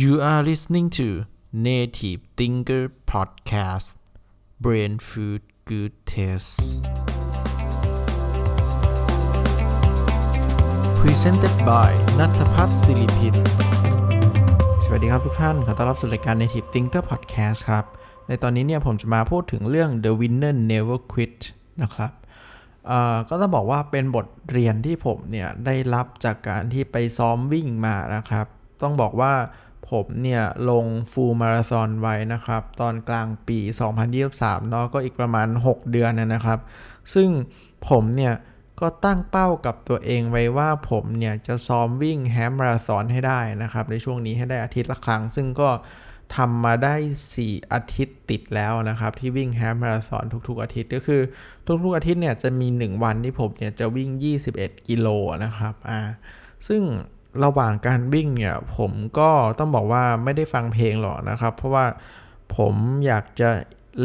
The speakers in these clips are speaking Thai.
You are listening to Native Thinker Podcast Brain Food Good Taste Presented by นัทพัฒน์ศิริพินสวัสดีครับทุกท่าน ขอต้อนรับสู่รายการ Native Thinker Podcast ครับ ในตอนนี้เนี่ยผมจะมาพูดถึงเรื่อง The Winner Never Quit นะครับเอ่อก็ต้องบอกว่าเป็นบทเรียนที่ผมเนี่ยได้รับจากการที่ไปซ้อมวิ่งมานะครับ ต้องบอกว่า ผมเนี่ยลงฟูลมาราธอนไว้นะครับ ตอนกลางปี 2023เนาะก็อีกประมาณ 6 เดือนนะครับ ซึ่งผมเนี่ยก็ตั้งเป้ากับตัวเองไว้ว่าผมเนี่ยจะซ้อมวิ่งแฮมมาราธอนให้ได้นะครับ ในช่วงนี้ให้ได้อาทิตย์ละครั้ง ซึ่งก็ทำมาได้ 4 อาทิตย์ติดแล้วนะครับ ที่วิ่งแฮมมาราธอนทุกๆ อาทิตย์ก็คือ ทุกๆอาทิตย์เนี่ยจะมี 1 วันที่ผมเนี่ยจะวิ่ง 21 กิโลนะครับอ่าซึ่ง ระหว่างการวิ่งเนี่ยผมก็ต้องบอกว่าไม่ได้ฟังเพลงหรอกนะครับ เพราะว่าผมอยากจะ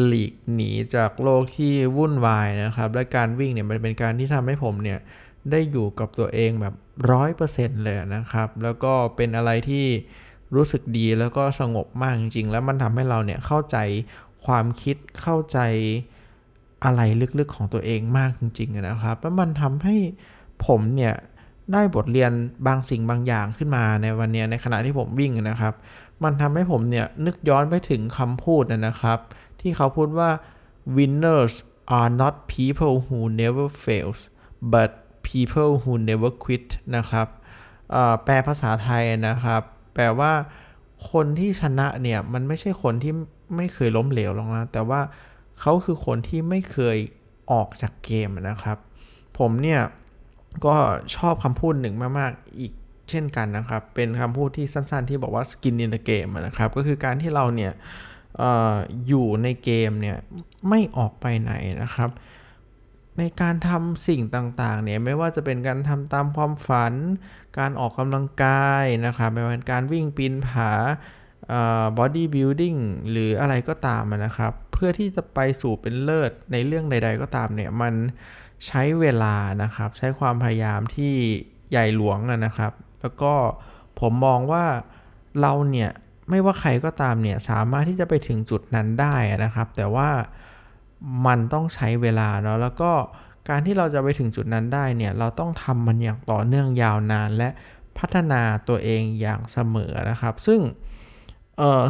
หลีกหนีจากโลกที่วุ่นวายนะครับ และการวิ่งเนี่ยมันเป็นการที่ทำให้ผมเนี่ยได้อยู่กับตัวเองแบบร้อยเปอร์เซ็นต์เลยนะครับ แล้วก็เป็นอะไรที่รู้สึกดีแล้วก็สงบมากจริงๆ แล้วมันทำให้เราเนี่ยเข้าใจความคิดเข้าใจอะไรลึกๆของตัวเองมากจริงๆนะครับ แล้วมันทำให้ผมเนี่ย ได้บทเรียนบางสิ่งบางอย่างขึ้นมาในวันนี้ในขณะที่ผมวิ่งนะครับ มันทำให้ผมเนี่ยนึกย้อนไปถึงคำพูดนะครับ ที่เขาพูดว่า winners are not people who never fails but people who never quit นะครับแปลภาษาไทยนะครับ แปลว่าคนที่ชนะเนี่ยมันไม่ใช่คนที่ไม่เคยล้มเหลวหรอกนะ แต่ว่าเขาคือคนที่ไม่เคยออกจากเกมนะครับ ผมเนี่ย ก็ชอบคำพูดหนึ่งมาก ๆ อีกเช่นกันนะครับ เป็นคำพูดที่สั้น ๆ ที่บอกว่า skin in the game นะครับ ก็คือการที่เราเนี่ยออยู่ในเกมเนี่ยไม่ออกไปไหนนะครับ ในการทำสิ่งต่างๆเนี่ยไม่ว่าจะเป็นการทำตามความฝัน การออกกำลังกายนะครับไม่ว่าการวิ่งปีนผาbodybuilding หรืออะไรก็ตามนะครับ เพื่อที่จะไปสู่เป็นเลิศในเรื่องใด ๆ ก็ตามเนี่ยมัน ใช้เวลานะครับ ใช้ความพยายามที่ใหญ่หลวงนะครับ แล้วก็ผมมองว่าเราเนี่ยไม่ว่าใครก็ตามเนี่ยสามารถที่จะไปถึงจุดนั้นได้นะครับ แต่ว่ามันต้องใช้เวลาเนาะแล้วก็การที่เราจะไปถึงจุดนั้นได้เนี่ยเราต้องทำมันอย่างต่อเนื่องยาวนาน และพัฒนาตัวเองอย่างเสมอนะครับ ซึ่ง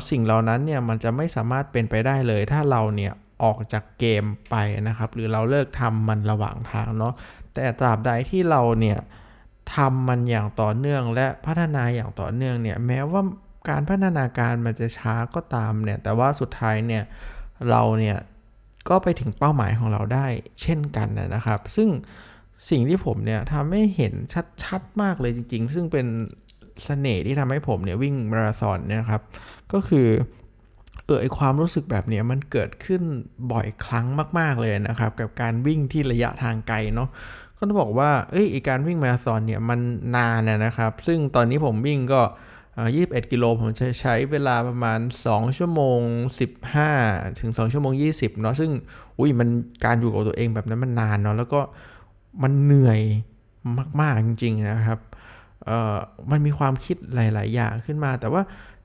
สิ่งเหล่านั้นเนี่ยมันจะไม่สามารถเป็นไปได้เลย ถ้าเราเนี่ย ออกจากเกมไปนะครับ หรือเราเลิกทำมันระหว่างทางเนาะแต่ตราบใดที่เราเนี่ยทำมันอย่างต่อเนื่องและพัฒนาอย่างต่อเนื่องเนี่ยแม้ว่าการพัฒนาการมันจะช้าก็ตามเนี่ยแต่ว่าสุดท้ายเนี่ยเราเนี่ยก็ไปถึงเป้าหมายของเราได้เช่นกันนะครับ ซึ่งสิ่งที่ผมเนี่ยทำให้เห็นชัดๆมากเลยจริง ๆ ซึ่งเป็นสเสน่ห์ที่ทำให้ผมเนี่ยวิ่งมาราธอนเนี่ยครับก็คือ เออไอความรู้สึกแบบนี้มันเกิดขึ้นบ่อยครั้งมาก ๆเลยนะครับ กับการวิ่งที่ระยะทางไกลเนาะก็ต้องบอกว่าเอ้ยการวิ่งมาราธอนเนี่ยมันนานนะครับ ซึ่งตอนนี้ผมวิ่งก็ยี่สิบเอ็ดกิโลผมจะใช้เวลาประมาณ 2 ชั่วโมง 15 ถึง 2 ชั่วโมง 20 เนาะซึ่งอุ้ยมันการอยู่กับตัวเองแบบนั้นมันนานเนาะแล้วก็มันเหนื่อยมาก ๆ จริง ๆ นะครับเอ่อมันมีความคิดหลาย ๆ อย่างขึ้นมา แต่ว่า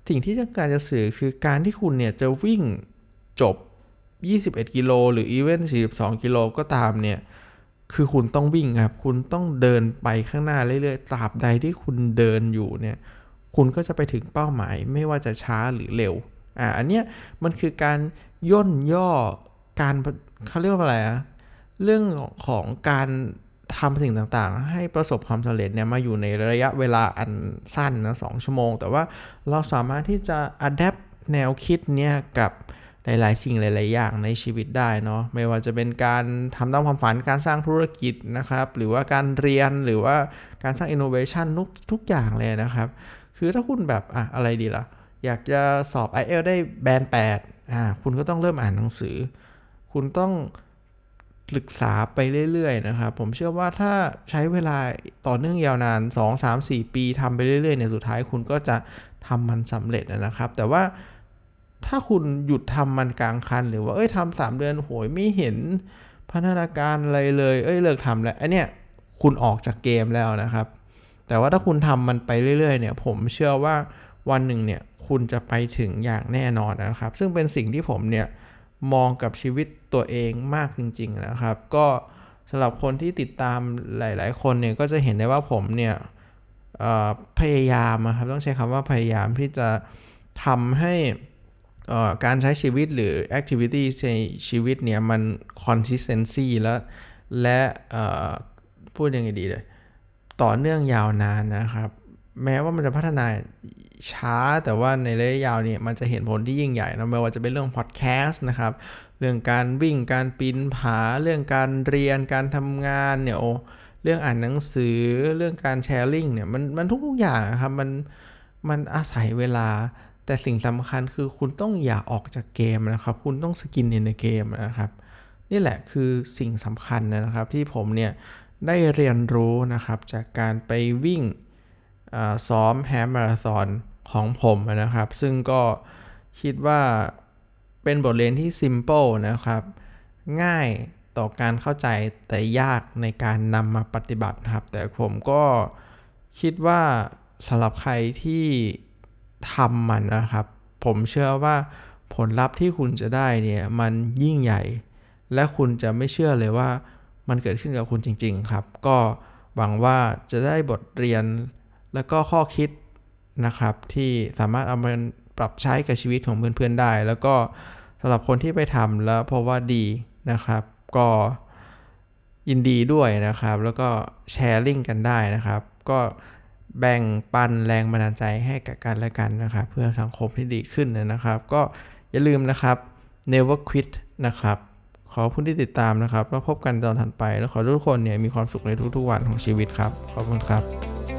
สิ่งที่ต้องการจะสื่อคือการที่คุณเนี่ยจะวิ่งจบ 21 กิโลหรืออีเวนต์42 กิโลก็ตามเนี่ย คือคุณต้องวิ่งครับ คุณต้องเดินไปข้างหน้าเรื่อยๆ ตราบใดที่คุณเดินอยู่เนี่ย คุณก็จะไปถึงเป้าหมายไม่ว่าจะช้าหรือเร็ว อ่า อันเนี้ยมันคือการย่นย่อการเขาเรียกว่าอะไรอะเรื่องของการ ทำสิ่งต่างๆ ให้ประสบความสำเร็จเนี่ยมาอยู่ในระยะเวลาอันสั้นนะสชั่วโมง แต่ว่าเราสามารถที่จะ adapt แนวคิดเนี่ยกับหลายๆสิ่งหลาย ๆ อย่างในชีวิตได้เนาะไม่ว่าจะเป็นการทำตามความฝันการสร้างธุรกิจนะครับ หรือว่าการเรียนหรือว่าการสร้างอินโนเวชันทุกทุกอย่างเลยนะครับ คือถ้าคุณแบบอะอะไรดีละ่ะ อยากจะสอบ i อเอลได้แบนแปดอ่าคุณก็ต้องเริ่มอ่านหนังสือ คุณต้อง ศึกษาไปเรื่อยๆนะครับ ผมเชื่อว่าถ้าใช้เวลาต่อเนื่องยาวนาน 2 3 4 ปีทำไปเรื่อยๆเนี่ยสุดท้ายคุณก็จะทำมันสำเร็จนะครับ แต่ว่าถ้าคุณหยุดทำมันกลางคัน หรือว่าเอ้ยทำสามเดือนโหยไม่เห็นพัฒนาการอะไรเลย เอ้ยเลิกทำแล้วไอเนี้ยคุณออกจากเกมแล้วนะครับ แต่ว่าถ้าคุณทำมันไปเรื่อยๆเนี่ยผมเชื่อว่าวันหนึ่งเนี่ยคุณจะไปถึงอย่างแน่นอนนะครับ ซึ่งเป็นสิ่งที่ผมเนี่ย มองกับชีวิตตัวเองมากจริงๆนะครับ ก็สำหรับคนที่ติดตามหลาย ๆ คนเนี่ยก็จะเห็นได้ว่าผมเนี่ยพยายามครับต้องใช้คำว่าพยายามที่จะทำให้การใช้ชีวิตหรือ activity ในชีวิตเนี่ยมัน consistency และและพูดยังไงดีเลย ต่อเนื่องยาวนานนะครับ แม้ว่ามันจะพัฒนาช้าแต่ว่าในระยะยาวเนี่ยมันจะเห็นผลที่ยิ่งใหญ่นะไม่ว่าจะเป็นเรื่องพอดแคสต์นะครับ เรื่องการวิ่งการปีนผา เรื่องการเรียนการทำงานเนี่ยโอเรื่องอ่านหนังสือเรื่องการแชร์ลิงเนี่ยมันมันทุกๆอย่างครับมันมันอาศัยเวลา แต่สิ่งสำคัญคือคุณต้องอย่าออกจากเกมนะครับ คุณต้อง stay in the game นะครับ นี่แหละคือสิ่งสำคัญนะครับที่ผมเนี่ยได้เรียนรู้นะครับจากการไปวิ่ง ซ้อม half marathon ของผมนะครับ ซึ่งก็คิดว่าเป็นบทเรียนที่ simple นะครับ ง่ายต่อการเข้าใจแต่ยากในการนำมาปฏิบัติครับ แต่ผมก็คิดว่าสำหรับใครที่ทำมันนะครับ ผมเชื่อว่าผลลัพธ์ที่คุณจะได้เนี่ยมันยิ่งใหญ่ และคุณจะไม่เชื่อเลยว่ามันเกิดขึ้นกับคุณจริง ๆ ครับ ก็หวังว่าจะได้บทเรียน และก็ข้อคิดนะครับที่สามารถเอามาปรับใช้กับชีวิตของเพื่อนๆได้ แล้วก็สำหรับคนที่ไปทำแล้วเพราะว่าดีนะครับ ก็ยินดีด้วยนะครับ แล้วก็แชร์ลิงก์กันได้นะครับ ก็แบ่งปันแรงบันดาลใจให้กับกันและกันนะครับ เพื่อสังคมที่ดีขึ้นนะครับ ก็อย่าลืมนะครับ never quit นะครับ ขอบคุณที่ติดตามนะครับ แล้วพบกันตอนถัดไป แล้วขอทุกคนเนี่ยมีความสุขในทุกๆวันของชีวิตครับ ขอบคุณครับ